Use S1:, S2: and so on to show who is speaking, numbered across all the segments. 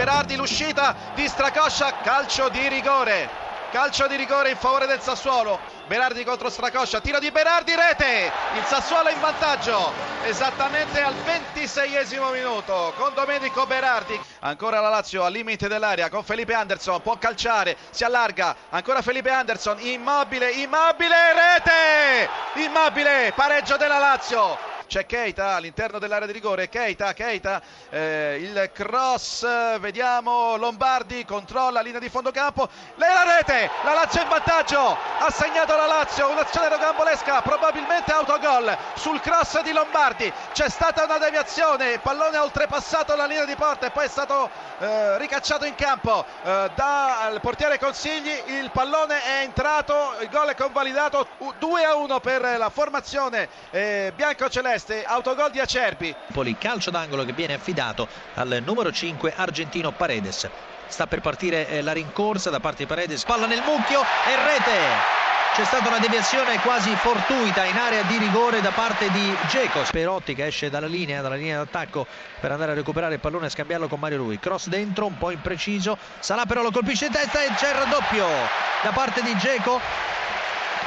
S1: Berardi, l'uscita di Stracoscia, calcio di rigore. Calcio di rigore in favore del Sassuolo. Berardi contro Stracoscia, tiro di Berardi, rete. Il Sassuolo in vantaggio esattamente al 26esimo minuto con Domenico Berardi. Ancora la Lazio al limite dell'area con Felipe Anderson, può calciare, si allarga. Ancora Felipe Anderson, immobile, immobile, rete. Immobile, pareggio della Lazio c'è Keita all'interno dell'area di rigore, Keita, Keita, eh, il cross, vediamo Lombardi, controlla linea di fondo campo, la rete, la Lazio in vantaggio, ha segnato la Lazio, un'azione rocambolesca, probabilmente autogol sul cross di Lombardi, c'è stata una deviazione, il pallone ha oltrepassato la linea di porta e poi è stato eh, ricacciato in campo. Eh, dal portiere Consigli, il pallone è entrato, il gol è convalidato 2 a 1 per la formazione eh, bianco-celeste Trieste, autogol di Acerbi.
S2: Poli calcio d'angolo che viene affidato al numero 5 argentino Paredes. Sta per partire eh, la rincorsa da parte di Paredes, palla nel mucchio e rete. C'è stata una deviazione quasi fortuita in area di rigore da parte di Geco. Perotti che esce dalla linea, dalla linea d'attacco per andare a recuperare il pallone e scambiarlo con Mario Rui. Cross dentro, un po' impreciso. Salà però lo colpisce in testa e c'è il raddoppio da parte di Geco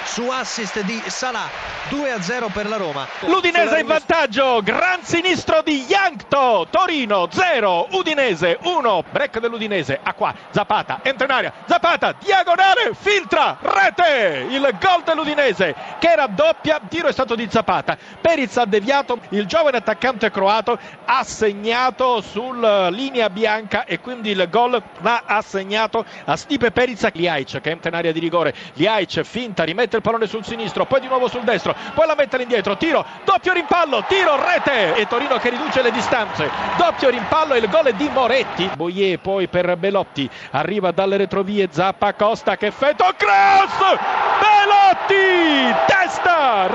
S2: su assist di Salah 2-0 per la Roma.
S3: l'Udinese in vantaggio gran sinistro di Yankto Torino 0 Udinese 1 break dell'Udinese a qua Zapata entra in aria Zapata diagonale filtra rete il gol dell'Udinese che raddoppia tiro è stato di Zapata Periz ha deviato il giovane attaccante croato ha segnato sulla linea bianca e quindi il gol l'ha assegnato a Stipe Periz Liaic che entra in area di rigore Liaic finta rimette mette il pallone sul sinistro, poi di nuovo sul destro, poi la mette all'indietro, tiro, doppio rimpallo, tiro, rete e Torino che riduce le distanze, doppio rimpallo e il gol di Moretti. Boyer poi per Belotti, arriva dalle retrovie Zappa Costa che effetto cross! Belotti, testa,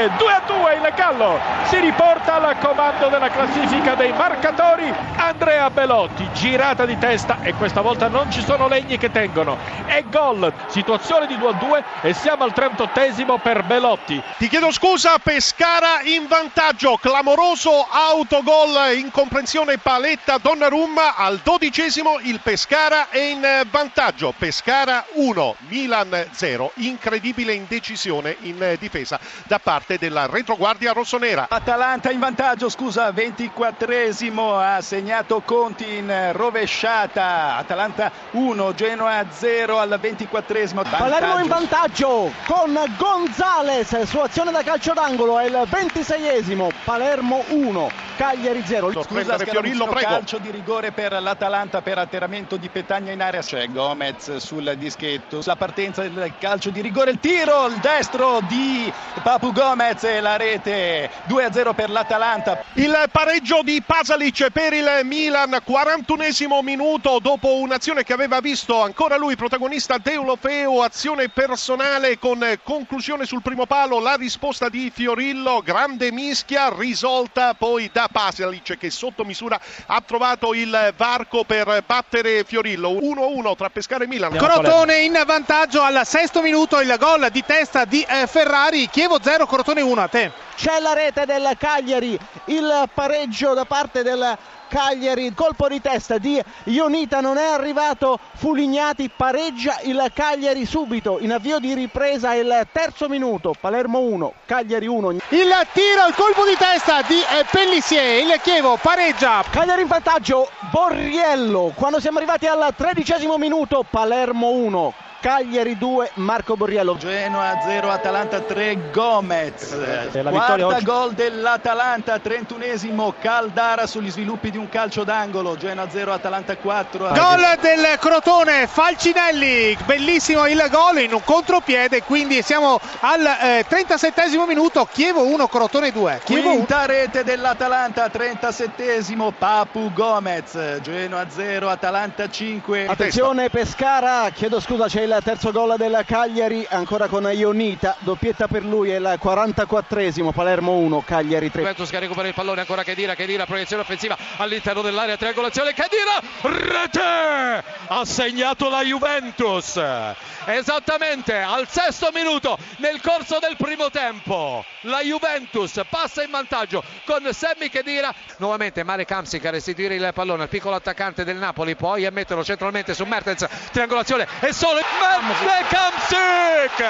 S3: rete, 2 a 2 il Gallo, si riporta al comando della classifica dei marcatori Andrea Belotti, girata di testa e questa volta non ci sono legni che tengono, è gol, situazione di 2 a 2 e siamo al 38 per Belotti.
S4: Ti chiedo scusa, Pescara in vantaggio, clamoroso autogol, incomprensione paletta Donnarumma. Al dodicesimo il Pescara è in vantaggio, Pescara 1, Milan 0, incredibile indecisione in difesa da parte della retroguardia rossonera.
S5: Atalanta in vantaggio, scusa, 24esimo ha segnato Conti in rovesciata, Atalanta 1, Genoa 0 al 24esimo.
S6: Palermo in vantaggio, con Gonzales su azione da calcio d'angolo è il 26esimo Palermo 1 Cagliari 0
S5: scusa Fiorillo prego. calcio di rigore per l'Atalanta per atterramento di Petagna in area. C'è Gomez sul dischetto. La partenza del calcio di rigore il tiro il destro di Papu Gomez e la rete 2-0 per l'Atalanta
S4: il pareggio di Pasalic per il Milan 41esimo minuto dopo un'azione che aveva visto ancora lui protagonista Deulofeo azione personale con conclusione sul primo palo la risposta di Fiorillo, grande mischia risolta poi da Pasalic che sotto misura ha trovato il varco per battere Fiorillo. 1-1 tra Pescara e Milan.
S7: Crotone in vantaggio al sesto minuto il gol di testa di eh, Ferrari, Chievo 0, Crotone 1 a te.
S6: C'è la rete del Cagliari, il pareggio da parte del Cagliari, colpo di testa di Ionita non è arrivato Fulignati, pareggia il Cagliari subito in avvio di ripresa il terzo minuto, Palermo 1, Cagliari 1. Il
S7: tiro, il colpo di testa di eh, Pellissier, il Chievo pareggia.
S6: Cagliari in vantaggio, Borriello, quando siamo arrivati al tredicesimo minuto, Palermo 1. Cagliari 2, Marco Borriello.
S5: Genoa 0, Atalanta 3, Gomez. Eh, Quarta oggi... gol dell'Atalanta, 31esimo Caldara sugli sviluppi di un calcio d'angolo. Genoa 0, Atalanta 4.
S7: Gol del Crotone, Falcinelli, bellissimo il gol in un contropiede, quindi siamo al eh, 37esimo minuto, Chievo 1, Crotone 2.
S5: Chievo Quinta 1. rete dell'Atalanta, 37esimo Papu Gomez. Genoa 0, Atalanta 5.
S6: Attenzione Pescara, chiedo scusa, c'è il il terzo gol del Cagliari ancora con Ionita, doppietta per lui è il 44esimo, Palermo 1, Cagliari 3.
S3: Juventus che recupera il pallone ancora Chedira, Chedira proiezione offensiva all'interno dell'area, triangolazione, Chedira, rete! Ha segnato la Juventus, esattamente al sesto minuto nel corso del primo tempo.
S8: la Juventus passa in vantaggio con Semmi Khedira nuovamente Marek Hamsik a restituire il pallone al piccolo attaccante del Napoli poi a metterlo centralmente su Mertens triangolazione e solo Marek Hamsik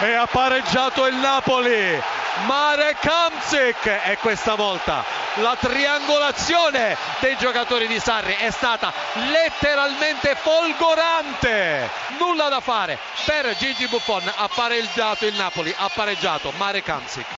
S8: e ha pareggiato il Napoli. Marek Hamsik e questa volta la triangolazione dei giocatori di Sarri è stata letteralmente folgorante. Nulla da fare. Per Gigi Buffon ha pareggiato il Napoli. Ha pareggiato Marek Hamsik